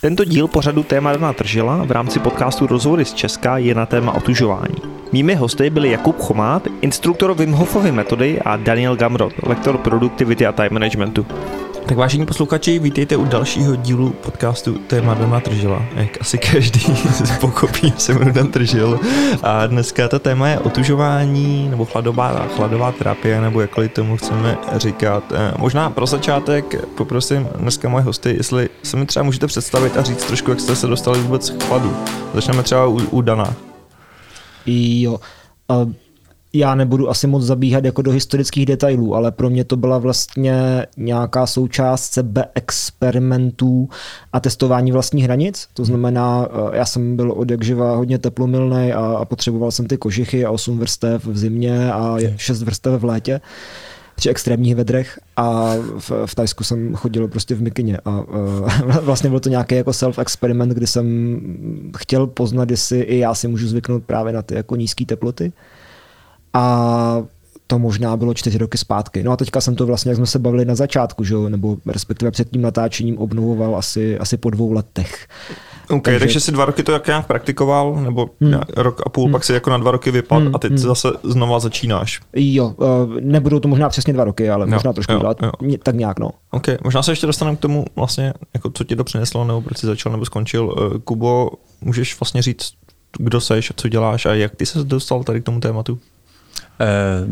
Tento díl pořadu téma Dana Tržila v rámci podcastu Rozhovory z Česka je na téma otužování. Mými hosty byli Jakub Chomát, instruktor Wim Hofovy metody a Daniel Gamrot, lektor produktivity a time managementu. Tak vážení posluchači, vítejte u dalšího dílu podcastu Téma Dana Tržila. Jak asi každý pochopí, se jmenuji Dan Tržil. A dneska ta téma je otužování nebo chladová, chladová terapie, nebo jakkoliv tomu chceme říkat. Eh, možná pro začátek poprosím dneska moje hosty, jestli se mi třeba můžete představit a říct trošku, jak jste se dostali vůbec k chladu. Začneme třeba u, u Dana. Jo. Uh já nebudu asi moc zabíhat jako do historických detailů, ale pro mě to byla vlastně nějaká součást sebe experimentů a testování vlastních hranic. To znamená, eh, já jsem byl od jak živa hodně teplomilný a, a potřeboval jsem ty kožichy a 8 vrstev v zimě a 6 vrstev v létě při extrémních vedrech a v, v Tajsku jsem chodil prostě v mikině a uh, vlastně byl to nějaký jako self-experiment, kdy jsem chtěl poznat, jestli i já si můžu zvyknout právě na ty jako nízké teploty a to možná bylo čtyři roky zpátky. No a teďka jsem to vlastně, jak jsme se bavili na začátku, že? nebo respektive před tím natáčením obnovoval asi, asi po dvou letech. OK, takže, takže si dva roky to jak nějak praktikoval, nebo hmm. rok a půl, hmm. pak si jako na dva roky vypadl hmm. a teď hmm. zase znova začínáš. Jo, uh, nebudou to možná přesně dva roky, ale jo, možná trošku jo, jo. tak nějak no. OK, možná se ještě dostaneme k tomu vlastně, jako co ti to přineslo, nebo proč jsi začal, nebo skončil. Uh, Kubo, můžeš vlastně říct, kdo seš, co děláš a jak ty se dostal tady k tomu tématu? Eh,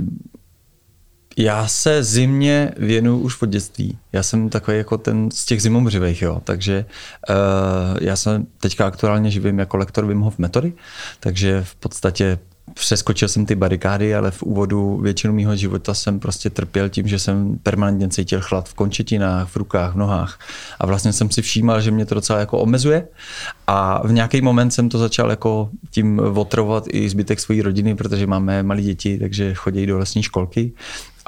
já se zimě věnuju už od dětství. Já jsem takový jako ten z těch zimomřivých, jo. Takže uh, já jsem teďka aktuálně živím jako lektor Wim Hof metody, takže v podstatě přeskočil jsem ty barikády, ale v úvodu většinu mého života jsem prostě trpěl tím, že jsem permanentně cítil chlad v končetinách, v rukách, v nohách. A vlastně jsem si všímal, že mě to docela jako omezuje. A v nějaký moment jsem to začal jako tím otrovat i zbytek své rodiny, protože máme malé děti, takže chodí do lesní školky.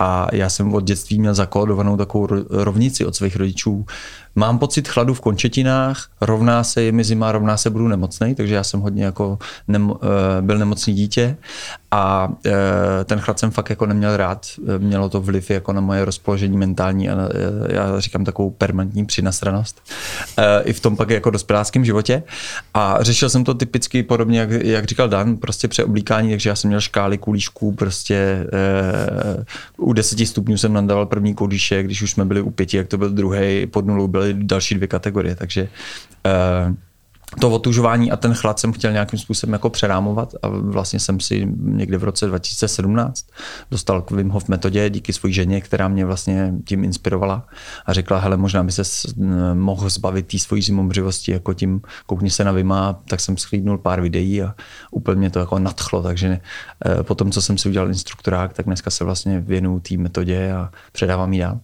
A já jsem od dětství měl zakódovanou takovou rovnici od svých rodičů. Mám pocit chladu v končetinách, rovná se je mi zima, rovná se budu nemocný, takže já jsem hodně jako nem, eh, byl nemocný dítě a eh, ten chlad jsem fakt jako neměl rád. Mělo to vliv jako na moje rozpoložení mentální a eh, já říkám takovou permanentní přinasranost. I v tom pak jako dospěláckém životě. A řešil jsem to typicky podobně, jak, jak říkal Dan, prostě přeoblíkání, takže já jsem měl škály kulíšků, prostě u 10 stupňů jsem nadával první kulíšek, když už jsme byli u pěti, jak to byl druhý, pod nulou byly další dvě kategorie, takže to otužování a ten chlad jsem chtěl nějakým způsobem jako přerámovat a vlastně jsem si někde v roce 2017 dostal k Wim Hof metodě díky své ženě, která mě vlastně tím inspirovala a řekla, hele, možná by se mohl zbavit té svojí zimomřivosti, jako tím koukni se na Vima, tak jsem schlídnul pár videí a úplně mě to jako nadchlo, takže eh, po tom, co jsem si udělal instruktorák, tak dneska se vlastně věnuju té metodě a předávám ji dál.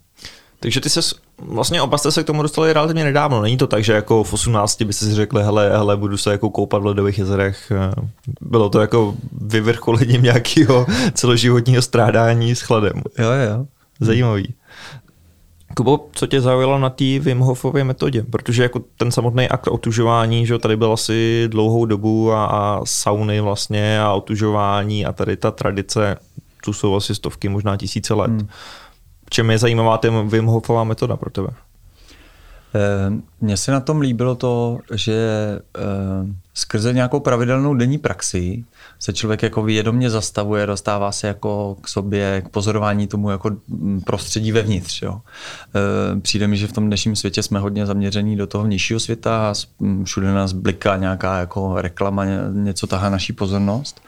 Takže ty se vlastně oba jste se k tomu dostali relativně nedávno. Není to tak, že jako v 18 byste si řekli, hele, hele, budu se jako koupat v ledových jezerech. Bylo to jako vyvrcholením nějakého celoživotního strádání s chladem. Jo, jo. Zajímavý. Kubo, co tě zaujalo na té Wim Hofově metodě? Protože jako ten samotný akt otužování, že tady byl asi dlouhou dobu a, a sauny vlastně a otužování a tady ta tradice, tu jsou asi stovky, možná tisíce let. Hmm čem je zajímavá ta Wim Hofová metoda pro tebe? Eh, mně se na tom líbilo to, že eh, skrze nějakou pravidelnou denní praxi se člověk jako vědomě zastavuje, dostává se jako k sobě, k pozorování tomu jako mm, prostředí vevnitř. Jo. Eh, přijde mi, že v tom dnešním světě jsme hodně zaměření do toho vnějšího světa a mm, všude nás bliká nějaká jako reklama, něco tahá naší pozornost.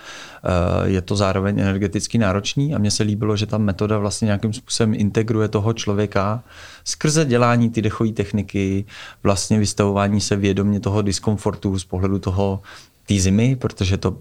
Je to zároveň energeticky náročný a mně se líbilo, že ta metoda vlastně nějakým způsobem integruje toho člověka skrze dělání ty dechové techniky, vlastně vystavování se vědomě toho diskomfortu z pohledu toho té zimy, protože to uh,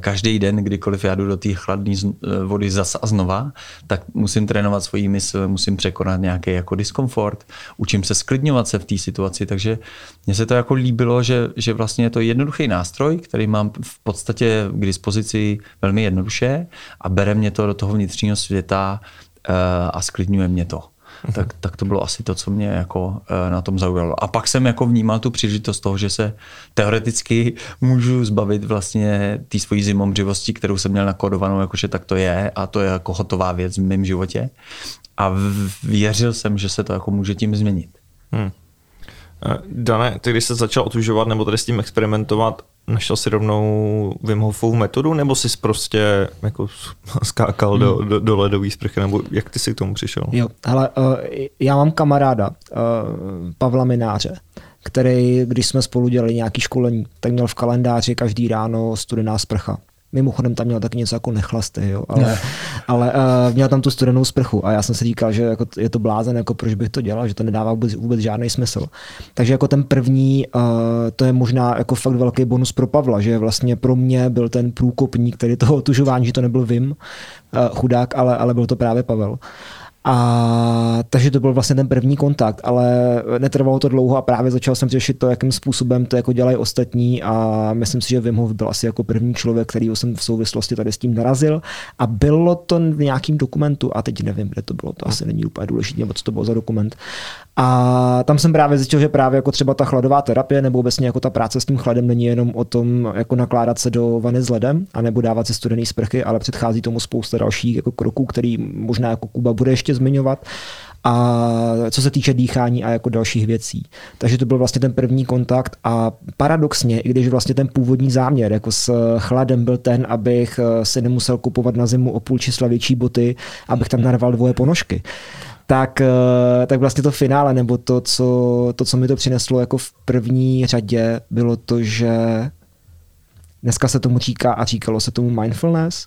každý den, kdykoliv já jdu do té chladné uh, vody zas a znova, tak musím trénovat svoji mysl, musím překonat nějaký jako diskomfort, učím se sklidňovat se v té situaci, takže mně se to jako líbilo, že, že vlastně je to jednoduchý nástroj, který mám v podstatě k dispozici velmi jednoduše a bere mě to do toho vnitřního světa uh, a sklidňuje mě to tak, tak to bylo asi to, co mě jako eh, na tom zaujalo. A pak jsem jako vnímal tu příležitost toho, že se teoreticky můžu zbavit vlastně té svojí zimomřivosti, kterou jsem měl nakodovanou, jakože tak to je a to je jako hotová věc v mém životě. A věřil jsem, že se to jako může tím změnit. Hmm. Dane, ty když se začal otužovat nebo tady s tím experimentovat, našel si rovnou Wim Hofovou metodu, nebo jsi prostě jako skákal hmm. do, do, do ledové sprchy, nebo jak ty jsi k tomu přišel? Jo, hele, uh, já mám kamaráda, uh, Pavla Mináře, který, když jsme spolu dělali nějaký školení, tak měl v kalendáři každý ráno studená sprcha. Mimochodem tam měl taky něco jako nechlasty, jo, ale, ale uh, měl tam tu studenou sprchu a já jsem si říkal, že jako je to blázen, jako proč bych to dělal, že to nedává vůbec, vůbec žádný smysl. Takže jako ten první, uh, to je možná jako fakt velký bonus pro Pavla, že vlastně pro mě byl ten průkopník tady toho tužování, že to nebyl Vim, uh, chudák, ale, ale byl to právě Pavel. A takže to byl vlastně ten první kontakt, ale netrvalo to dlouho a právě začal jsem řešit to, jakým způsobem to jako dělají ostatní a myslím si, že Wim Hof byl asi jako první člověk, který jsem v souvislosti tady s tím narazil a bylo to v nějakým dokumentu a teď nevím, kde to bylo, to asi není úplně důležité, co to bylo za dokument. A tam jsem právě zjistil, že právě jako třeba ta chladová terapie nebo obecně jako ta práce s tím chladem není jenom o tom jako nakládat se do vany s ledem a nebo dávat si studený sprchy, ale předchází tomu spousta dalších jako kroků, který možná jako Kuba bude ještě zmiňovat a co se týče dýchání a jako dalších věcí. Takže to byl vlastně ten první kontakt a paradoxně, i když vlastně ten původní záměr jako s chladem byl ten, abych eh, si nemusel kupovat na zimu o půl čísla větší boty, abych tam narval dvoje ponožky, tak, eh, tak vlastně to finále, nebo to co, to, co mi to přineslo jako v první řadě, bylo to, že dneska se tomu říká a říkalo se tomu mindfulness,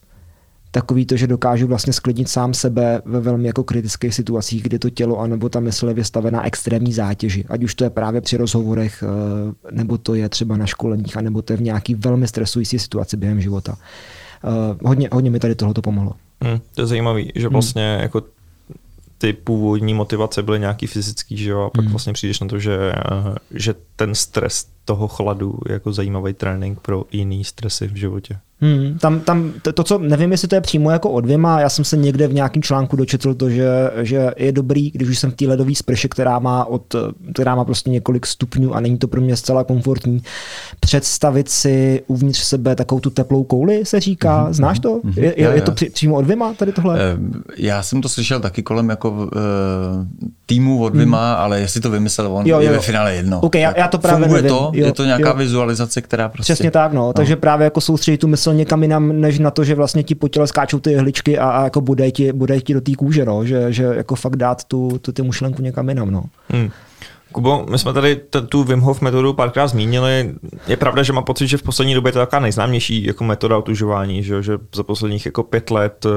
takový to, že dokážu vlastně sklidnit sám sebe ve velmi jako kritických situacích, kdy to tělo anebo ta mysl je vystavená extrémní zátěži. Ať už to je právě při rozhovorech, eh, nebo to je třeba na školeních, nebo to je v nějaký velmi stresující situaci během života. Eh, hodně, hodně mi tady tohle pomohlo. Hmm, to je zajímavé, že hmm. vlastně hmm. jako ty původní motivace byly nějaký fyzický, že jo, a pak hmm. vlastně přijdeš na to, že, eh, že ten stres toho chladu je jako zajímavý trénink pro jiný stresy v životě. Hmm, tam, tam to, to, co nevím, jestli to je přímo jako odvěma, já jsem se někde v nějakém článku dočetl to, že, že je dobrý, když už jsem v té ledové sprše, která má, od, která má prostě několik stupňů a není to pro mě zcela komfortní, představit si uvnitř sebe takovou tu teplou kouli, se říká. Mm-hmm. Znáš to? Mm-hmm. Je, je, je to přímo odvěma tady tohle? Já jsem to slyšel taky kolem jako uh, týmu od Vima, hmm. ale jestli to vymyslel on, jo, jo. je ve finále jedno. Okay, já, já to právě nevím. to, jo, je to nějaká jo. vizualizace, která prostě... Přesně tak, no. no. Takže právě jako soustředit tu mysl někam jinam, než na to, že vlastně ti po těle skáčou ty jehličky a, a jako bude ti, bude ti do té kůže, no. Že, že jako fakt dát tu, tu ty mušlenku někam jinam, no. Hmm. Kubo, my jsme tady t- tu Wim Hof metodu párkrát zmínili. Je pravda, že mám pocit, že v poslední době je to taková nejznámější jako metoda otužování, že, že za posledních jako pět let uh,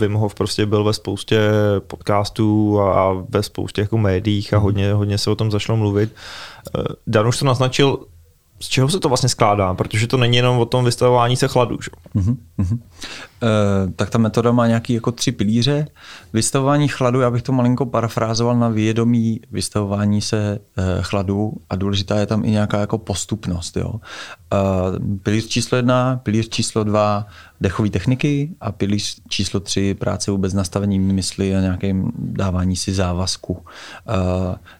Wim Hof prostě byl ve spoustě podcastů a, a ve spoustě jako médiích a mhm. hodně, hodně se o tom zašlo mluvit. Uh, Dan už to naznačil, z čeho se to vlastně skládá, protože to není jenom o tom vystavování se chladu. Že? E, tak ta metoda má nějaký jako tři pilíře. Vystavování chladu, já bych to malinko parafrázoval na vědomí vystavování se e, chladu a důležitá je tam i nějaká jako postupnost. Jo. E, pilíř číslo jedna, pilíř číslo dva, dechové techniky a pilíř číslo tři, práce vůbec nastavením mysli a nějakým dávání si závazku.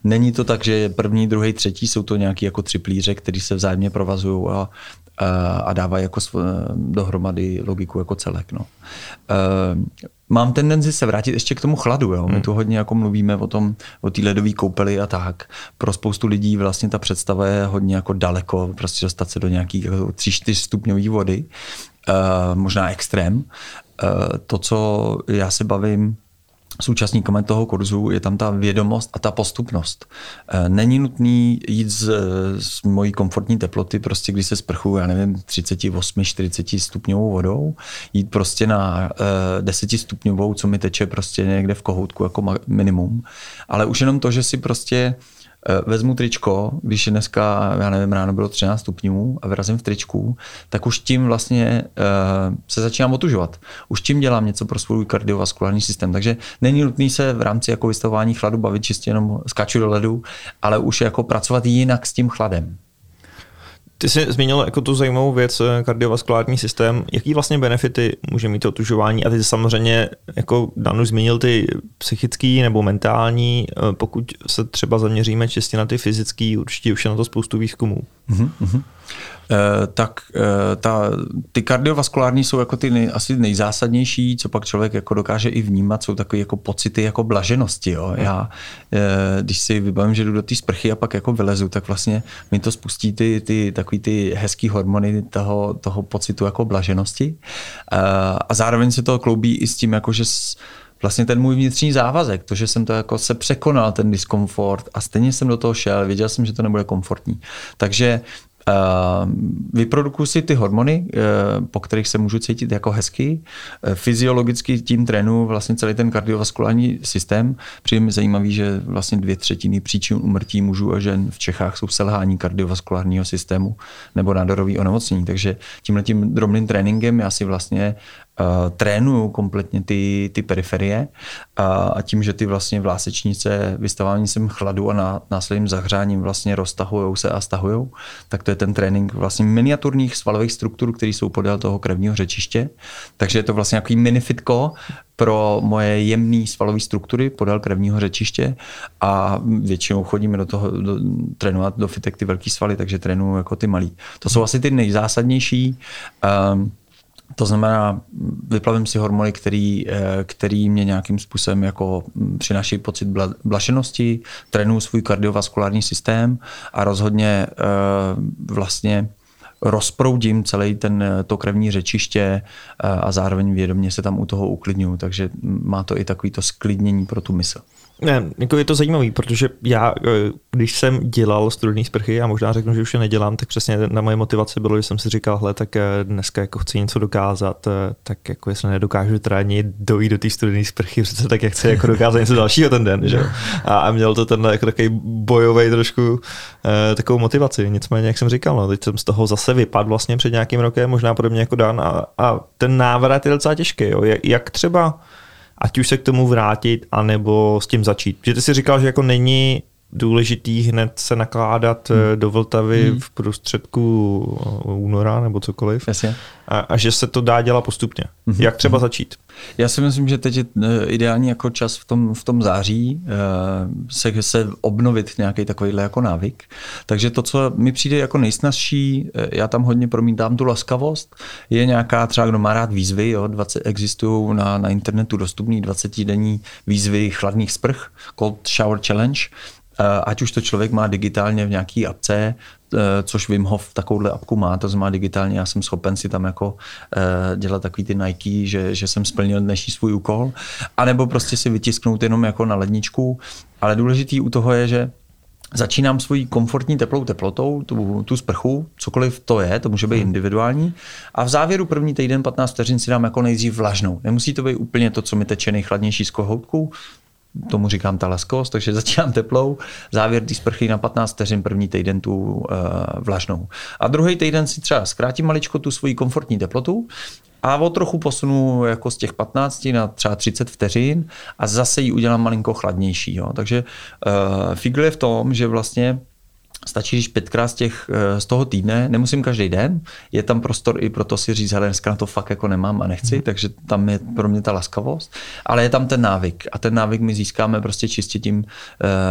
Není to tak, že první, druhý, třetí jsou to nějaký jako tři pilíře, které se vzájemně provazují a a dává jako dohromady logiku jako celek. No. Mám tendenci se vrátit ještě k tomu chladu. Jo? My hmm. tu hodně jako mluvíme o tom, o té ledové koupeli a tak. Pro spoustu lidí vlastně ta představa je hodně jako daleko, prostě dostat se do nějaký jako 3-4 stupňové vody. možná extrém. to, co já se bavím s účastníkami toho kurzu je tam ta vědomost a ta postupnost. E, není nutný jít z, z mojí komfortní teploty, prostě když se sprchu, já nevím, 38, 40 stupňovou vodou, jít prostě na 10 e, stupňovou, co mi teče prostě někde v kohoutku jako minimum. Ale už jenom to, že si prostě Eh, vezmu tričko, když je dneska, já nevím, ráno bylo 13 stupňů a vyrazím v tričku, tak už tím vlastně uh, se začínám otužovat. Už tím dělám něco pro svůj kardiovaskulární systém. Takže není nutný se v rámci jako vystavování chladu bavit čistě jenom skáču do ledu, ale už jako pracovat jinak s tím chladem. Ty jsi zmínil jako tu zajímavou věc, eh, kardiovaskulární systém. Jaký vlastně benefity může mít to otužování? A ty samozřejmě jako Danu zmínil ty psychický nebo mentální. Eh, pokud se třeba zaměříme čistě na ty fyzický, určitě už je na to spoustu výzkumů. Mm-hmm. Eh, tak eh, ta, ty kardiovaskulární jsou jako ty nej, asi nejzásadnější, co pak člověk jako dokáže i vnímat, jsou takové jako pocity jako blaženosti. Jo. Já, eh, když si vybavím, že jdu do té sprchy a pak jako vylezu, tak vlastně mi to spustí ty, ty takový ty hezký hormony toho, toho pocitu jako blaženosti. A zároveň se to kloubí i s tím, jako že vlastně ten můj vnitřní závazek, to, že jsem to jako se překonal, ten diskomfort a stejně jsem do toho šel, věděl jsem, že to nebude komfortní. Takže Uh, vyprodukuji si ty hormony, uh, po kterých se můžu cítit jako hezky. Uh, fyziologicky tím trénu vlastně celý ten kardiovaskulární systém. Přijde mi zajímavý, že vlastně dvě třetiny příčin umrtí mužů a žen v Čechách jsou selhání kardiovaskulárního systému nebo nádorový onemocnění. Takže tímhle tím drobným tréninkem já si vlastně uh, trénuju kompletně ty, ty periferie a, a tím, že ty vlastně vlásečnice vystavování sem chladu a na, následným zahřáním vlastně roztahují se a stahují, tak to je ten trénink vlastně miniaturních svalových struktur, které jsou podél toho krevního řečiště. Takže je to vlastně nějaký minifitko pro moje jemné svalové struktury podél krevního řečiště a většinou chodíme do toho do, trénovat do fitek ty velký svaly, takže trénuju jako ty malý. To jsou asi ty nejzásadnější. Um, to znamená, vyplavím si hormony, který, eh, který mě nějakým způsobem jako mm, přináší pocit blašenosti, trénuju svůj kardiovaskulární systém a rozhodně eh, vlastně rozproudím celý ten, eh, to krevní řečiště a zároveň vědomě se tam u toho uklidňuju, takže má to i takový to sklidnění pro tu mysl. Ne, jako je to zajímavý, protože já, eh, když jsem dělal studený sprchy a možná řeknu, že už je nedělám, tak přesně na moje motivace bylo, že jsem si říkal, hle, tak eh, dneska jako chci něco dokázat, eh, tak jako jestli nedokážu teda ani dojít do té studené sprchy, přece tak jak chci jako dokázat něco dalšího ten den, že? A, a měl to ten jako takový bojový trošku eh, takovou motivaci. Nicméně, jak jsem říkal, no, teď jsem z toho zase vypadl vlastně před nějakým rokem, možná podobně jako Dan a, a ten návrat je docela těžký. Jo. Jak třeba ať už se k tomu vrátit, anebo s tím začít. Protože ty si říkal, že jako není důležitý hned se nakládat hmm. Eh, do Vltavy hmm. v prostředku eh, února nebo cokoliv. Jasně. A, a že se to dá dělat postupně. Hmm. Jak třeba hmm. začít? Já si myslím, že teď je eh, ideální jako čas v tom, v tom září se, se obnovit nějaký takovýhle jako návyk. Takže to, co mi přijde jako nejsnažší, já tam hodně promítám tu laskavost, je nějaká třeba, kdo má rád výzvy, jo, 20, existují na, na internetu dostupný 20 denní výzvy chladných sprch, Cold Shower Challenge, ať už to člověk má digitálně v nějaký apce, eh, což Wim Hof takovouhle apku má, to znamená digitálně, já jsem schopen si tam jako eh, dělat takový ty Nike, že, že jsem splnil dnešní svůj úkol, anebo prostě si vytisknout jenom jako na ledničku, ale důležitý u toho je, že začínám svojí komfortní teplou teplotou, tu, tu sprchu, cokoliv to je, to může být hmm. individuální. A v závěru první týden 15 vteřin si dám jako nejdřív vlažnou. Nemusí to být úplně to, co mi teče nejchladnější z kohoutku, tomu říkám ta laskost, takže začínám teplou, závěr té sprchy na 15 vteřin, první týden tu uh, vlažnou. A druhý týden si třeba zkrátím maličko tu svoji komfortní teplotu a o trochu posunu jako z těch 15 na třeba 30 vteřin a zase ji udělám malinko chladnější. Jo. Takže uh, figl je v tom, že vlastně Stačí, když pětkrát z, těch, eh, z toho týdne, nemusím každý den, je tam prostor i pro to si říct, hele, dneska na to fakt jako nemám a nechci, mm. takže tam je pro mě ta laskavost, ale je tam ten návyk a ten návyk my získáme prostě čistě tím uh,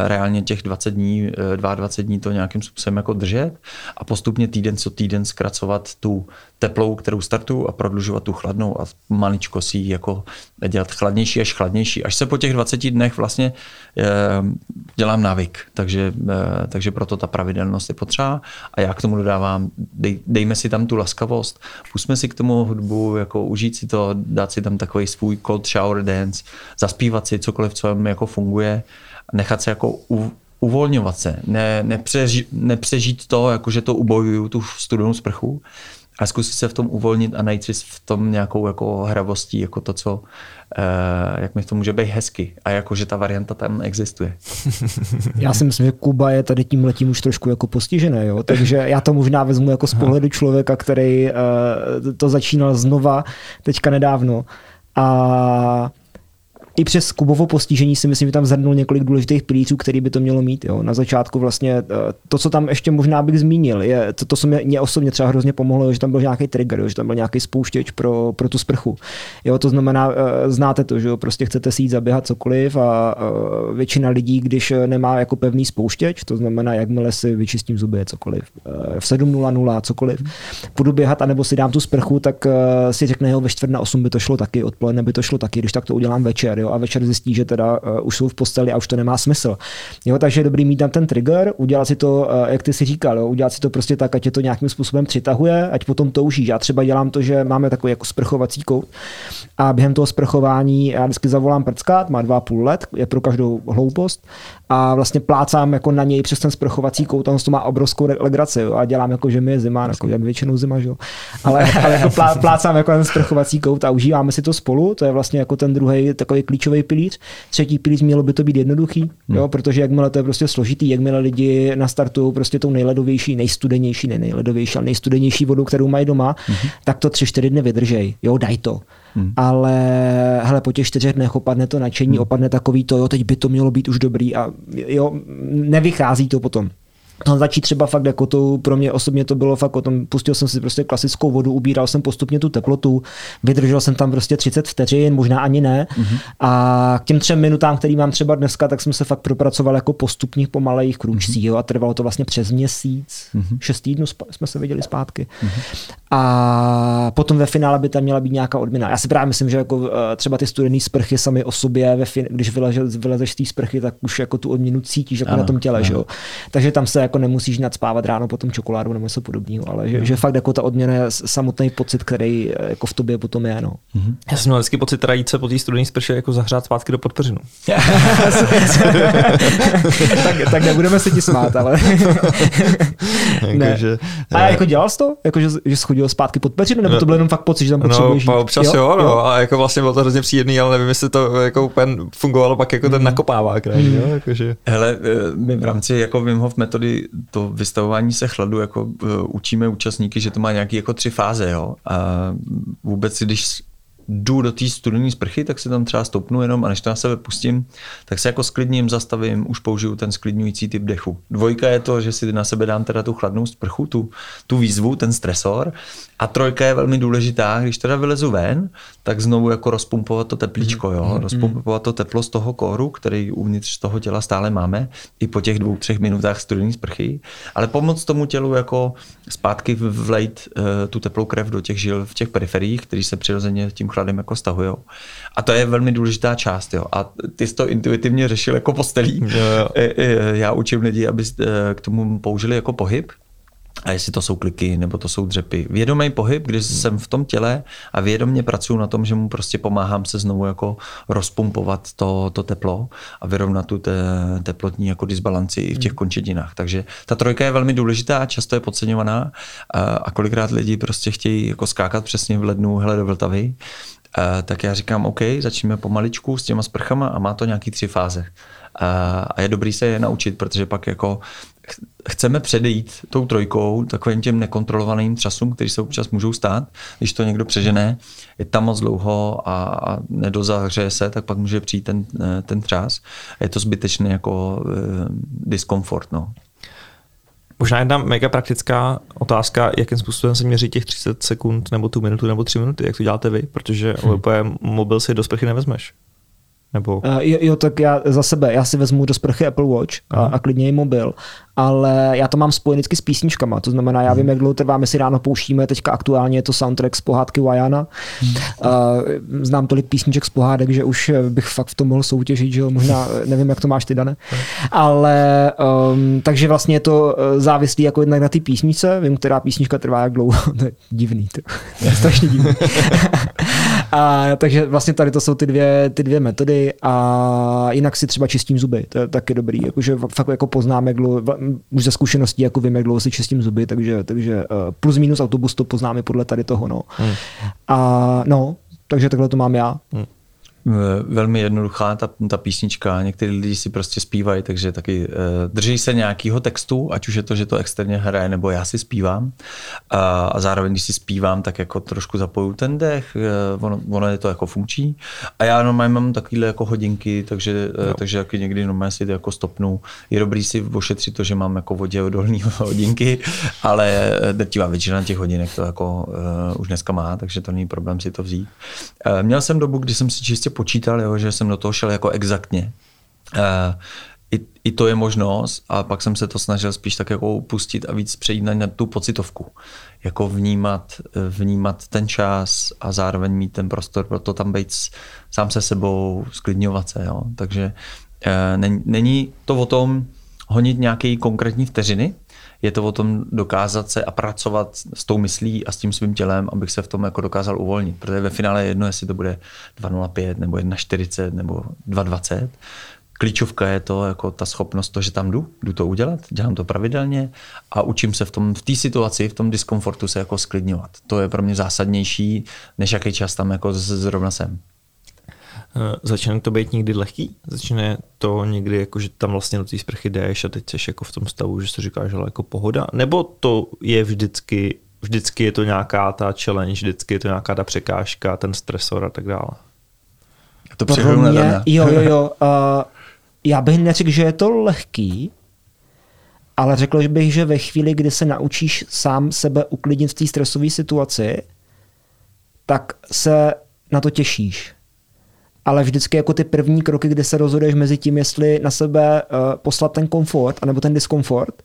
reálně těch 20 dní, uh, 22 dní to nějakým způsobem jako držet a postupně týden co týden zkracovat tu teplou, kterou startu a prodlužovat tu chladnou a maličko si ji jako dělat chladnější až chladnější. Až se po těch 20 dnech vlastně uh, dělám návyk, takže, uh, takže proto ta pravidelnost je potřeba. A já k tomu dodávám, dej, dejme si tam tu laskavost, pusme si k tomu hudbu, jako užít si to, dát si tam takový svůj cold shower dance, zaspívat si cokoliv, co vám jako funguje, nechat se jako u, uvolňovat se, ne, nepřeži, nepřežít to, jako že to ubojuju tu studenou sprchu, a zkusit se v tom uvolnit a najít si v tom nějakou jako hravostí, jako to, co, uh, jak mi to může být hezky a jako, že ta varianta tam existuje. Já si myslím, že Kuba je tady tím letím už trošku jako postižený, jo? takže já to možná vezmu jako z pohledu člověka, který uh, to začínal znova teďka nedávno a i přes Kubovo postižení si myslím, že tam zhrnul několik důležitých pilířů, který by to mělo mít. Jo. Na začátku vlastně eh, to, co tam ještě možná bych zmínil, je to, to co mě, mě osobně třeba hrozně pomohlo, že tam byl nějaký trigger, jo, že tam byl nějaký spouštěč pro, pro tu sprchu. Jo, to znamená, eh, znáte to, že jo, prostě chcete si jít zaběhat cokoliv a většina lidí, když nemá jako pevný spouštěč, to znamená, jakmile si vyčistím zuby, cokoliv, v 7.00, cokoliv, půjdu běhat, anebo si dám tu sprchu, tak si řekne, jo, ve čtvrt na 8 by to šlo taky, odpoledne by to šlo taky, když tak to udělám večer, jo, a večer zjistí, že teda uh, už jsou v posteli a už to nemá smysl. Jo, takže je dobrý mít tam ten trigger, udělat si to, uh, jak ty si říkal, jo, udělat si to prostě tak, ať je to nějakým způsobem přitahuje, ať potom toužíš. Já třeba dělám to, že máme takový jako sprchovací kout a během toho sprchování já vždycky zavolám prckát, má dva půl let, je pro každou hloupost a vlastně plácám jako na něj přes ten sprchovací kout, on to má obrovskou legraci jo, a dělám jako, že mi je zima, jako, jak většinou zima, že jo. Ale, ale jako plá, plácám jako ten sprchovací kout a užíváme si to spolu, to je vlastně jako ten druhý takový klíčový pilíř. Třetí pilíř mělo by to být jednoduchý, hmm. jo, protože jakmile to je prostě složitý, jakmile lidi nastartují prostě tou nejledovější, nejstudenější, ne nejledovější, ale nejstudenější vodu, kterou mají doma, hmm. tak to tři, čtyři dny vydržej, jo, daj to. Hmm. Ale hele, po těch čtyřech dnech opadne to nadšení, hmm. opadne takový to, jo, teď by to mělo být už dobrý a jo, nevychází to potom to začít třeba fakt jako to, pro mě osobně to bylo fakt o tom, pustil jsem si prostě klasickou vodu, ubíral jsem postupně tu teplotu, vydržel jsem tam prostě 30 vteřin, možná ani ne. Mm-hmm. A k těm třem minutám, který mám třeba dneska, tak jsem se fakt propracoval jako postupných pomalejch krůčcích, mm-hmm. a trvalo to vlastně přes měsíc, mm-hmm. šest týdnů jsme se viděli zpátky. Mm-hmm. A potom ve finále by tam měla být nějaká odměna. Já si právě myslím, že jako eh, třeba ty studené sprchy sami o sobě, ve fin- když vylezeš, vylezeš z té sprchy, tak už jako tu odměnu cítíš jako ano, na tom těle. Že jo? Takže tam se jako nemusíš nadspávat ráno potom čokoládu nebo něco podobného, ale že, že, fakt jako ta odměna je samotný pocit, který eh, jako v tobě potom je. No. Mm-hmm. Já jsem měl vždycky pocit teda jít se po té studené sprše jako zahřát zpátky do podpeřinu. tak, tak nebudeme se ti smát, ale... ne. Jako, že, a jako dělal jsi to? Jako, že, že schodil zpátky pod peřinu, nebo to byl jenom fakt pocit, že tam potřebuješ No, občas jo, jo, no, jo, a jako vlastně bylo to hrozně příjemný, ale nevím, jestli to jako úplně fungovalo pak jako ten mhm. nakopává kraj, mm. jo, jakože. Hele, eh, my v rámci jako Wim Hof metody to vystavování se chladu jako uh, učíme účastníky, že to má nějaký jako tři fáze, jo. A vůbec, když jdu do té studené sprchy, tak si tam třeba stoupnu jenom a než to na sebe pustím, tak se jako sklidním, zastavím, už použiju ten sklidňující typ dechu. Dvojka je to, že si na sebe dám teda tu chladnou sprchu, tu, tu výzvu, ten stresor. A trojka je velmi důležitá, když teda vylezu ven, tak znovu jako rozpumpovat to teplíčko, jo? Mm-hmm. rozpumpovat to teplo z toho kóru, který uvnitř toho těla stále máme, i po těch dvou, třech minutách studené sprchy, ale pomoct tomu tělu jako zpátky vlejt uh, tu teplou krev do těch žil v těch periferiích, který se přirozeně tím chladem jako stahujou. A to je velmi důležitá část. Jo. A ty jsi to intuitivně řešil jako postelí. Jo, jo. Já učím lidi, aby k tomu použili jako pohyb, a jestli to jsou kliky nebo to jsou dřepy. Vědomý pohyb, když hmm. jsem v tom těle a vědomě pracuji na tom, že mu prostě pomáhám se znovu jako rozpumpovat to, to teplo a vyrovnat tu te, teplotní jako disbalanci i v těch hmm. končetinách. Takže ta trojka je velmi důležitá, často je podceňovaná a, a kolikrát lidi prostě chtějí jako skákat přesně v lednu hele do Vltavy, a, tak já říkám, OK, začneme pomaličku s těma sprchama a má to nějaký tři fáze. A, a je dobrý se je naučit, protože pak jako chceme předejít tou trojkou takovým těm nekontrolovaným třasům, který se občas můžou stát. Když to někdo přežené, je tam moc dlouho a, a nedozahřeje se, tak pak může přijít ten, ten třás. Je to zbytečný jako e, diskomfort. No. Možná jedna mega praktická otázka, jakým způsobem se měří těch 30 sekund, nebo tu minutu, nebo tři minuty, jak to děláte vy, protože hmm. mobil si do sprchy nevezmeš. Nebo... Uh, jo, jo, tak já za sebe, já si vezmu do sprchy Apple Watch a, a klidně i mobil ale já to mám vždycky s písničkama, to znamená, já vím, jak dlouho trvá, my si ráno pouštíme, teďka aktuálně je to soundtrack z pohádky Wajana. Hmm. Uh, znám tolik písniček z pohádek, že už bych fakt v tom mohl soutěžit, že jo, možná, nevím, jak to máš ty, Dane. Ale, um, takže vlastně je to eh, závislý jako jednak na ty písnice, vím, která písnička trvá jak dlouho, to je divný, to je strašně divný. a, takže vlastně tady to jsou ty dvě, ty dvě metody a jinak si třeba čistím zuby, to je taky dobrý, jakože fakt jako poznám, jak dlouho, už ze zkušeností jako vím, jak dlouho si čistím zuby, takže, takže uh, plus minus autobus to poznáme podle tady toho. No. Hmm. A no, takže takhle to mám já. Hmm. Velmi jednoduchá ta, ta písnička. Někteří lidi si prostě zpívají, takže taky uh, drží se nějakého textu, ať už je to, že to externě hraje, nebo já si zpívám. A, a zároveň, když si zpívám, tak jako trošku zapoju ten dech, uh, ono, ono je to jako funkční. A já normálně mám takovéhle jako hodinky, takže, uh, takže jako někdy normálně si to jako stopnu. Je dobrý si ošetřit to, že mám jako vodě odolný hodinky, ale drtivá většina těch hodinek to jako uh, už dneska má, takže to není problém si to vzít. Uh, měl jsem dobu, kdy jsem si čistě počítal, jo, že jsem do toho šel jako exaktně. Uh, i, I to je možnost a pak jsem se to snažil spíš tak jako upustit a víc přejít na, na tu pocitovku. Jako vnímat, vnímat ten čas a zároveň mít ten prostor pro to tam být sám se sebou, sklidňovat se. Jo. Takže uh, není, není to o tom honit nějaké konkrétní vteřiny, je to o tom dokázat se a pracovat s tou myslí a s tím svým tělem, abych se v tom jako dokázal uvolnit. Protože ve finále je jedno, jestli to bude 2.05 nebo 1.40 nebo 2.20. Klíčovka je to jako ta schopnost, to, že tam jdu, jdu to udělat, dělám to pravidelně a učím se v tom v té situaci, v tom diskomfortu se jako sklidňovat. To je pro mě zásadnější, než jaký čas tam jako zrovna jsem. Eh, začne to být někdy lehký? Začne to někdy, jako, že tam vlastně do té sprchy jdeš a teď jsi jako v tom stavu, že si říkáš, že jako pohoda? Nebo to je vždycky, vždycky je to nějaká ta challenge, vždycky je to nějaká ta překážka, ten stresor a tak dále? To Pro mě, jo, jo, jo. Uh, já bych neřekl, že je to lehký, ale řekl bych, že ve chvíli, kdy se naučíš sám sebe uklidnit v té stresové situaci, tak se na to těšíš ale vždycky jako ty první kroky, kdy se rozhoduješ mezi tím, jestli na sebe uh, poslat ten komfort, anebo ten diskomfort,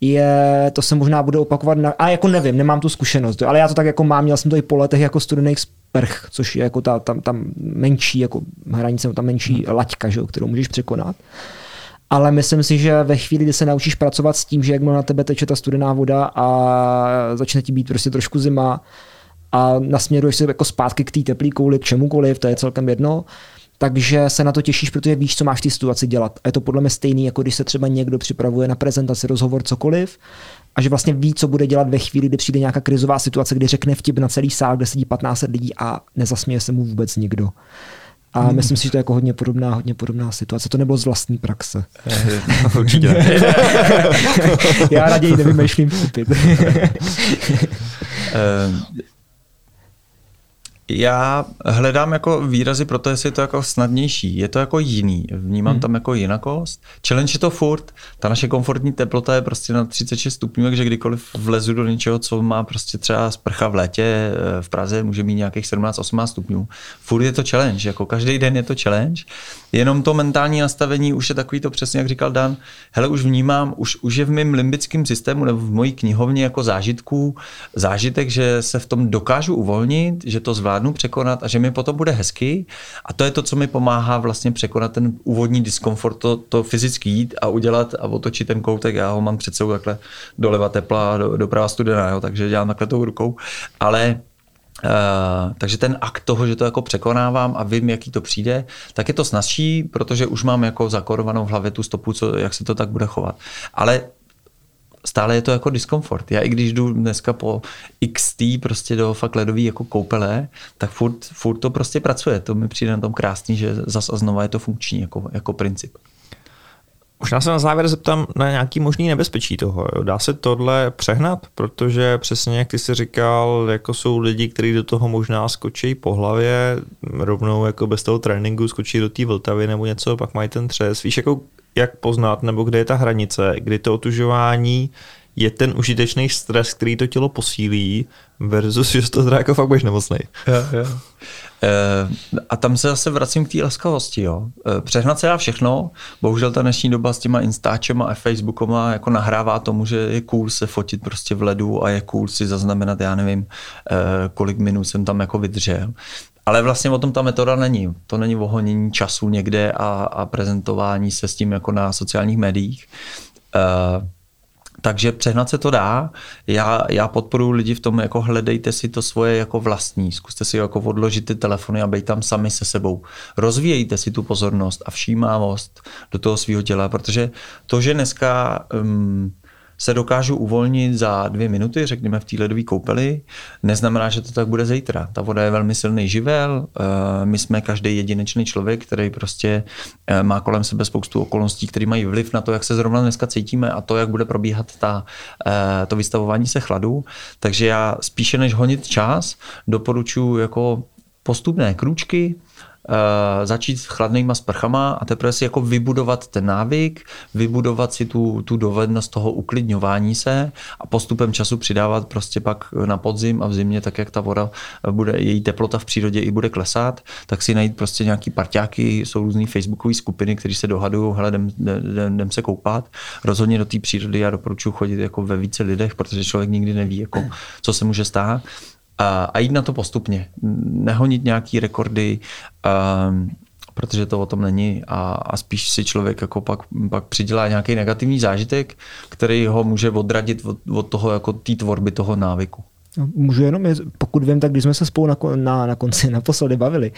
je, to se možná bude opakovat, na, a jako nevím, nemám tu zkušenost, ale já to tak jako mám, měl jsem to i po letech jako studený sprch, což je jako ta tam, tam menší jako hranice, ta menší hmm. laťka, že, kterou můžeš překonat. Ale myslím si, že ve chvíli, kdy se naučíš pracovat s tím, že jak na tebe teče ta studená voda a začne ti být prostě trošku zima, a nasměruješ se jako zpátky k té teplé kouli, k čemukoliv, to je celkem jedno, takže se na to těšíš, protože víš, co máš v té situaci dělat. A je to podle mě stejný, jako když se třeba někdo připravuje na prezentaci, rozhovor, cokoliv, a že vlastně ví, co bude dělat ve chvíli, kdy přijde nějaká krizová situace, kdy řekne vtip na celý sál, kde sedí 15 lidí a nezasměje se mu vůbec nikdo. A hmm. myslím si, že to je jako hodně podobná, hodně podobná situace. To nebylo z vlastní praxe. Určitě. Já raději nevymýšlím vtipy. Já hledám jako výrazy pro to, jestli je to jako snadnější. Je to jako jiný. Vnímám hmm. tam jako jinakost. Challenge je to furt. Ta naše komfortní teplota je prostě na 36 stupňů, takže kdykoliv vlezu do něčeho, co má prostě třeba sprcha v létě, eh, v Praze může mít nějakých 17-18 stupňů. Furt je to challenge. Jako každý den je to challenge. Jenom to mentální nastavení už je takový to přesně, jak říkal Dan. Hele, už vnímám, už, už je v mém limbickém systému nebo v mojí knihovně jako zážitků zážitek, že se v tom dokážu uvolnit, že to zvládnu zvládnu překonat a že mi potom bude hezky. A to je to, co mi pomáhá vlastně překonat ten úvodní diskomfort, to, to fyzicky jít a udělat a otočit ten koutek. Já ho mám před sebou takhle doleva tepla, do, doprava studená, jo, takže dělám takhle tou rukou. Ale Uh, takže ten akt toho, že to jako překonávám a vím, jaký to přijde, tak je to snazší, protože už mám jako zakorovanou v hlavě tu stopu, co, jak se to tak bude chovat. Ale stále je to jako diskomfort. Já i když jdu dneska po XT prostě do fakt ledový jako koupele, tak furt, furt to prostě pracuje. To mi přijde na tom krásný, že zas a znova je to funkční jako, jako princip. Možná se na závěr zeptám na nějaký možný nebezpečí toho. Jo. Dá se tohle přehnat? Protože přesně jak ty jsi říkal, jako jsou lidi, kteří do toho možná skočí po hlavě, rovnou jako bez toho tréninku skočí do té Vltavy nebo něco, pak mají ten třes. Víš, jako jak poznat, nebo kde je ta hranice, kdy to otužování je ten užitečný stres, který to tělo posílí, versus, že to teda jako fakt budeš nemocný. Jo, jo. E, a tam se zase vracím k té laskavosti. Jo. E, přehnat se dá všechno, bohužel ta dnešní doba s těma Instačema a Facebookoma jako nahrává tomu, že je cool se fotit prostě v ledu a je cool si zaznamenat, já nevím, e, kolik minut jsem tam jako vydržel. Ale vlastně o tom ta metoda není. To není ohonění času někde a, a prezentování se s tím jako na sociálních médiích. Uh, takže přehnat se to dá. Já, já podporuji lidi v tom, jako hledejte si to svoje jako vlastní. Zkuste si jako odložit ty telefony a být tam sami se sebou. Rozvíjejte si tu pozornost a všímavost do toho svého těla, protože to, že dneska um, se dokážu uvolnit za dvě minuty, řekněme v té ledové koupeli, neznamená, že to tak bude zítra. Ta voda je velmi silný živel, eh, my jsme každý jedinečný člověk, který prostě eh, má kolem sebe spoustu okolností, které mají vliv na to, jak se zrovna dneska cítíme a to, jak bude probíhat ta, eh, to vystavování se chladu. Takže já spíše než honit čas, doporučuji jako postupné krůčky, uh, začít s chladnýma sprchama a teprve si jako vybudovat ten návyk, vybudovat si tu, tu dovednost toho uklidňování se a postupem času přidávat prostě pak na podzim a v zimě, tak jak ta voda bude, její teplota v přírodě i bude klesat, tak si najít prostě nějaký parťáky, jsou různé facebookové skupiny, které se dohadují, hele, jdem, jdem, jdem, se koupat. Rozhodně do té přírody já doporučuji chodit jako ve více lidech, protože člověk nikdy neví, jako, co se může stát a, a jít na to postupně. Nehonit nějaký rekordy, um, protože to o tom není a, a spíš si člověk jako pak, pak přidělá nějaký negativní zážitek, který ho může odradit od, od toho jako té tvorby toho návyku. No, můžu jenom, pokud vím, tak když jsme se spolu na, na, na konci naposledy bavili,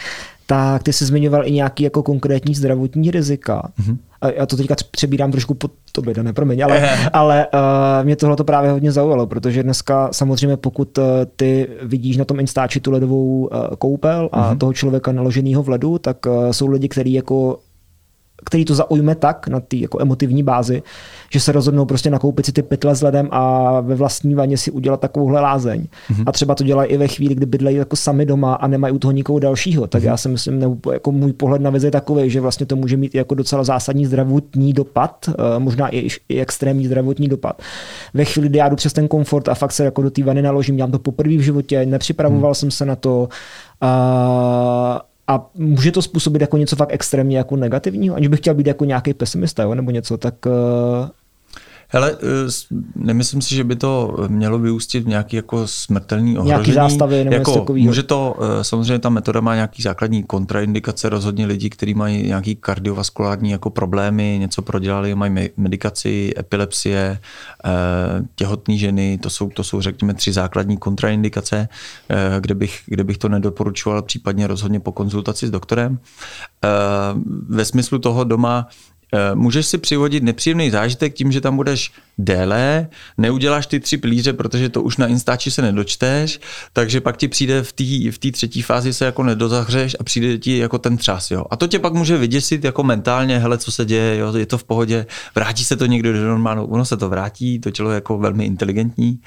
tak ty jsi zmiňoval i nějaký jako konkrétní zdravotní rizika. Mm-hmm. A já to teďka přebírám trošku pod tobě, ne, promiň, ale, ale uh, mě tohle to právě hodně zaujalo, protože dneska samozřejmě pokud uh, ty vidíš na tom Instači tu ledovou uh, koupel a mm-hmm. toho člověka naloženého v ledu, tak uh, jsou lidi, kteří jako který to zaujme tak na té jako emotivní bázi, že se rozhodnou prostě nakoupit si ty pytle s ledem a ve vlastní vaně si udělat takovouhle lázeň. Mm-hmm. A třeba to dělají i ve chvíli, kdy bydlejí jako sami doma a nemají u toho nikoho dalšího. Tak mm-hmm. já si myslím, nebo jako můj pohled na věc je takový, že vlastně to může mít jako docela zásadní zdravotní dopad, eh, možná i, i extrémní zdravotní dopad. Ve chvíli, kdy já jdu přes ten komfort a fakt se jako do té vany naložím, dělám to poprvé v životě, nepřipravoval mm-hmm. jsem se na to, a a může to způsobit jako něco fakt extrémně jako negativního, aniž bych chtěl být jako nějaký pesimista jo, nebo něco, tak uh, Hele, eh, nemyslím si, že by to mělo vyústit v nějaký jako smrtelný ohrožení. Nějaký zástavy nebo jako, Může to, eh, samozřejmě ta metoda má nějaký základní kontraindikace, rozhodně lidi, kteří mají nějaký kardiovaskulární jako problémy, něco prodělali, mají medikaci, epilepsie, těhotné ženy, to jsou, to jsou řekněme tři základní kontraindikace, kde bych, kde bych to nedoporučoval, případně rozhodně po konzultaci s doktorem. Ve smyslu toho doma Eh, můžeš si přivodit nepříjemný zážitek tím, že tam budeš déle, neuděláš ty tři pilíře, protože to už na Instači se nedočteš, takže pak ti přijde v té v třetí fázi se jako nedozahřeš a přijde ti jako ten třas. Jo. A to tě pak může vyděsit jako mentálně, hele, co se děje, jo, je to v pohodě, vrátí se to někdo do normálu, ono se to vrátí, to tělo je jako velmi inteligentní,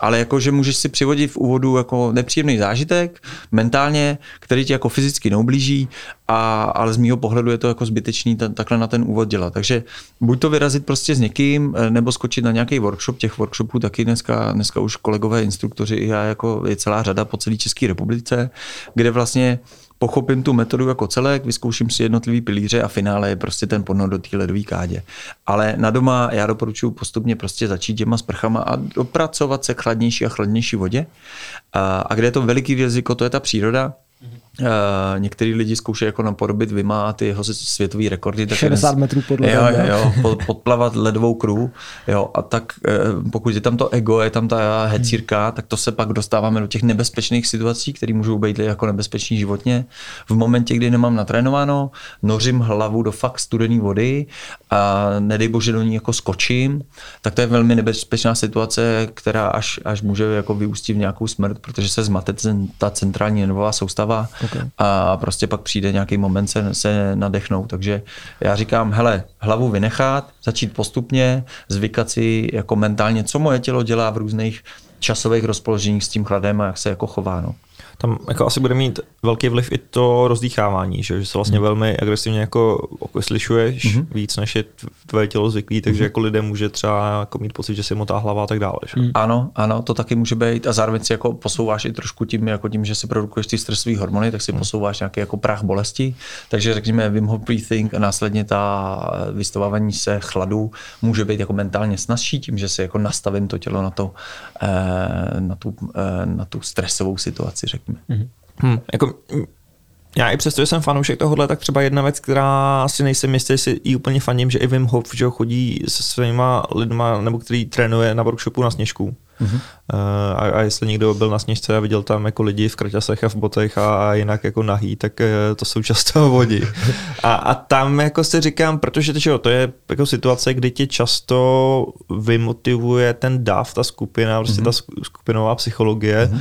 ale jako, že můžeš si přivodit v úvodu jako nepříjemný zážitek mentálně, který ti jako fyzicky neublíží, a, ale z mýho pohledu je to jako zbytečný t- takhle na ten úvod dělat. Takže buď to vyrazit prostě s někým, eh, nebo skočit na nějaký workshop, těch workshopů taky dneska, dneska už kolegové instruktoři i já jako je celá řada po celé České republice, kde vlastně pochopím tu metodu jako celek, vyzkouším si jednotlivý pilíře a finále je prostě ten ponor do té ledové kádě. Ale na doma já doporučuji postupně prostě začít těma sprchama a dopracovat se k chladnější a chladnější vodě. A, a kde je to veliký riziko, to je ta příroda, Uh, některý lidi zkoušejí jako napodobit Vima a ty jeho světový rekordy. Tak 60 metrů pod ledem. Jo, jo, jo, podplavat ledovou kruhu. Jo, a tak uh, pokud je tam to ego, je tam ta hecírka, hmm. tak to se pak dostáváme do těch nebezpečných situací, které můžou být jako nebezpečný životně. V momentě, kdy nemám natrénováno, nořím hlavu do fakt studené vody a nedej bože do ní jako skočím, tak to je velmi nebezpečná situace, která až, až může jako vyústit v nějakou smrt, protože se zmate ta centrální nervová soustava okay. a prostě pak přijde nějaký moment se, se nadechnout. Takže já říkám, hele, hlavu vynechat, začít postupně, zvykat si jako mentálně, co moje tělo dělá v různých časových rozpoloženích s tím chladem a jak se jako chová. No tam jako asi bude mít velký vliv i to rozdýchávání, že, že se vlastně mm. velmi agresivně jako okyslišuješ mm. víc, než je tvoje tělo zvyklý, takže mm. jako lidé může třeba jako mít pocit, že si motá hlava a tak dále. Že? Mm. Ano, ano, to taky může být a zároveň si jako posouváš i trošku tím, jako tím, že si produkuješ ty stresové hormony, tak si mm. posouváš nějaký jako prach bolesti, takže řekněme Wim Hof Breathing a následně ta vystavování se chladu může být jako mentálně snazší tím, že si jako nastavím to tělo na, to, eh, na, tu, eh, na tu stresovou situaci, řekněme. Mm-hmm. Hmm, jako, Já i přesto, že jsem fanoušek tohohle, tak třeba jedna věc, která si nejsem jistý, si i úplně faním, že i Wim Hof, že chodí se svýma lidma, nebo který trénuje na workshopu na sněžku. Uh-huh. A, a jestli někdo byl na sněžce a viděl tam jako lidi v kraťasech a v botech a, a jinak jako nahý, tak eh, to jsou často vodi. A, a tam jako si říkám, protože to, to je jako situace, kdy tě často vymotivuje ten DAF, ta skupina, prostě uh-huh. ta skupinová psychologie uh-huh.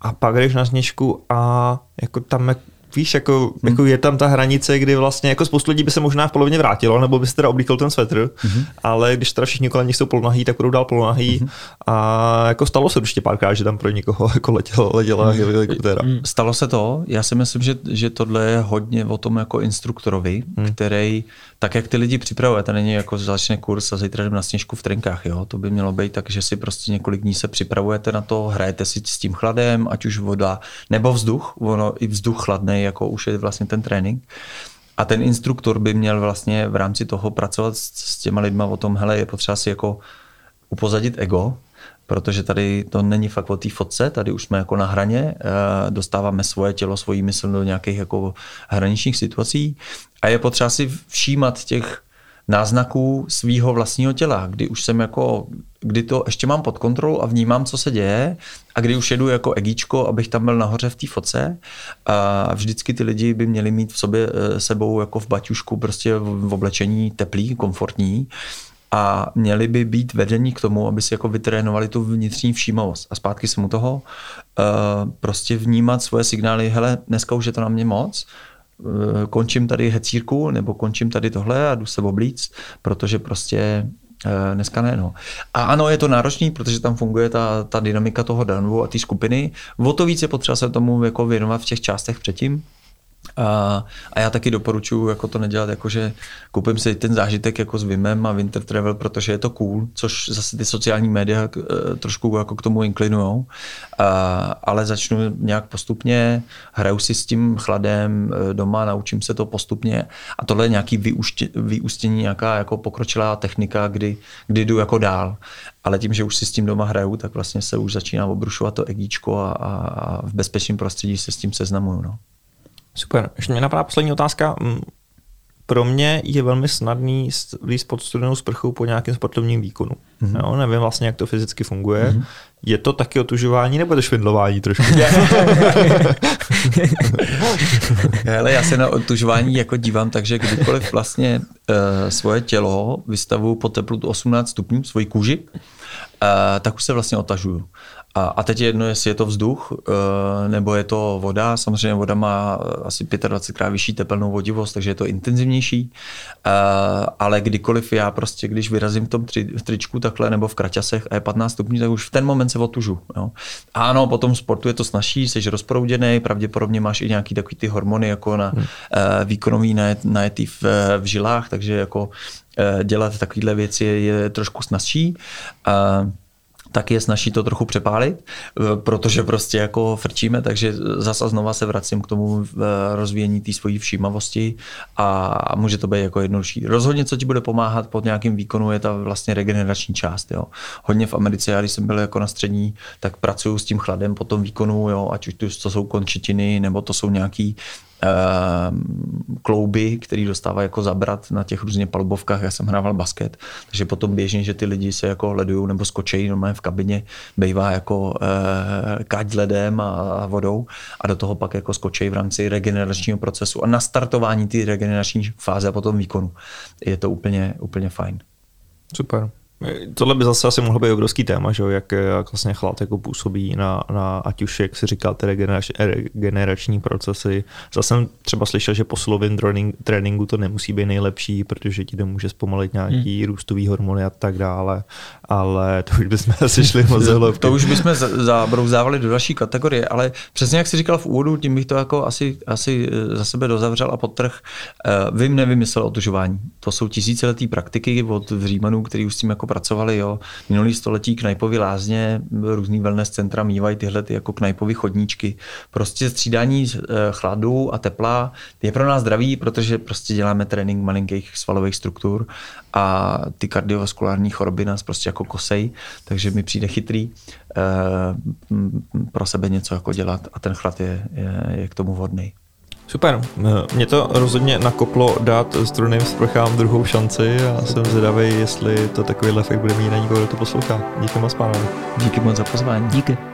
A pak jdeš na sněžku a jako tam víš, jako, hmm. jako je tam ta hranice, kdy vlastně jako spoustu lidí by se možná v polovině vrátilo, nebo by se teda oblíkl ten svetr, hmm. ale když teda všichni kolem nich jsou polonahý, tak budou dál polonahý hmm. a jako stalo se určitě párkrát, že tam pro někoho jako letěla, letěla hmm. helikoptéra. Stalo se to, já si myslím, že, že tohle je hodně o tom jako instruktorovi, hmm. který tak jak ty lidi připravuje, to není jako začne kurz a zítra jdem na sněžku v trenkách, jo? to by mělo být tak, že si prostě několik dní se připravujete na to, hrajete si s tím chladem, ať už voda nebo vzduch, ono i vzduch chladný, jako už je vlastně ten trénink. A ten instruktor by měl vlastně v rámci toho pracovat s, s těma lidma o tom, hele, je potřeba si jako upozadit ego, protože tady to není fakt o té fotce, tady už jsme jako na hraně, eh, dostáváme svoje tělo, svoji mysl do nějakých jako hraničních situací a je potřeba si všímat těch náznaků svého vlastního těla, kdy už jsem jako, kdy to ještě mám pod kontrolou a vnímám, co se děje a kdy už jedu jako egíčko, abych tam byl nahoře v té foce a vždycky ty lidi by měli mít v sobě eh, sebou jako v baťušku prostě v oblečení teplý, komfortní a měli by být vedení k tomu, aby si jako vytrénovali tu vnitřní všímavost. A zpátky jsem u toho, uh, prostě vnímat svoje signály, hele, dneska už je to na mě moc, končím tady hecírku, nebo končím tady tohle a jdu se oblíct, protože prostě uh, dneska ne. No. A ano, je to náročný, protože tam funguje ta, ta dynamika toho danu a té skupiny. O to víc je potřeba se tomu jako věnovat v těch částech předtím, a, a já taky doporučuji jako to nedělat, jakože koupím si ten zážitek jako s Vimem a Winter Travel, protože je to cool, což zase ty sociální média e, trošku jako k tomu inklinujou, a, ale začnu nějak postupně, hraju si s tím chladem e, doma, naučím se to postupně a tohle je nějaký vyúště, vyústění, nějaká jako pokročilá technika, kdy, kdy jdu jako dál. Ale tím, že už si s tím doma hraju, tak vlastně se už začíná obrušovat to egíčko a, a, a v bezpečném prostředí se s tím seznamuju. No. Super. Ještě mě napadá poslední otázka. Mm, pro mě je velmi snadný líst pod studenou sprchou po nějakém sportovním výkonu. Mm-hmm. Jo, nevím vlastně, jak to fyzicky funguje. Mm-hmm. Je to taky otužování nebo to švindlování trošku? Hele, já se na otužování jako dívám, takže kdykoliv vlastně uh, svoje tělo vystavuju po teplotu 18 stupňů, svoji kůži, uh, tak už se vlastně otažuju. A, a teď je jedno, jestli je to vzduch eh, nebo je to voda. Samozřejmě voda má asi 25 krát vyšší tepelnou vodivost, takže je to intenzivnější. Eh, ale kdykoliv já prostě, když vyrazím v tom tri, v tričku takhle nebo v kraťasech a je 15 stupňů, tak už v ten moment se otužu. Jo. Ano, potom sportu je to snažší, jsi rozprouděný, pravděpodobně máš i nějaký takový ty hormony jako na hmm. Eh, výkonový najetý v, v žilách, takže jako dělat takovéhle věci je, je trošku snažší tak je snaží to trochu přepálit, eh, protože prostě jako frčíme, takže zase znova se vracím k tomu eh, rozvíjení té svojí všímavosti a může to být jako jednodušší. Rozhodně, co ti bude pomáhat pod nějakým výkonu, je ta vlastně regenerační část. Jo. Hodně v Americe, já když jsem byl jako na střední, tak pracuju s tím chladem po tom výkonu, jo, ať už to jsou končetiny, nebo to jsou nějaký klouby, který dostává jako zabrat na těch různě palubovkách. Já jsem hrával basket, takže potom běžně, že ty lidi se jako ledují nebo skočejí normálně v kabině, bývá jako e, kať ledem a, a vodou a do toho pak jako skočejí v rámci regeneračního procesu a na startování ty regenerační fáze a potom výkonu. Je to úplně, úplně fajn. Super. Tohle by zase asi mohlo být obrovský téma, že? Jak, jak vlastně chlad jako působí na, na, ať už, jak si říkal, ty regenerační, regenerační procesy. Zase jsem třeba slyšel, že po silovém tréninku to nemusí být nejlepší, protože ti to může zpomalit nějaký hmm. růstový hormony a tak dále, ale to už bychom asi šli moc To už bychom zabrouzávali do další kategorie, ale přesně jak jsi říkal v úvodu, tím bych to jako asi, asi eh, za sebe dozavřel a podtrh. Uh, Vím nevymyslel otužování. To jsou tisíciletý praktiky od Římanů, který už s tím jako pracovali. Jo. Minulý století knajpový lázně, různý wellness centra mývají tyhle ty jako knajpový chodníčky. Prostě střídání eh, chladu a tepla je pro nás zdravý, protože prostě děláme trénink malinkých svalových struktur a ty kardiovaskulární choroby nás prostě jako kosej, takže mi přijde chytrý eh, pro sebe něco jako dělat a ten chlad je, je, je k tomu vhodný. Super. Mě to rozhodně nakoplo dát strojným sprchám druhou šanci a jsem zvědavý, jestli to takový efekt bude mít na někoho, kdo to poslouchá. Díky moc, pánové. Díky moc za pozvání. Díky.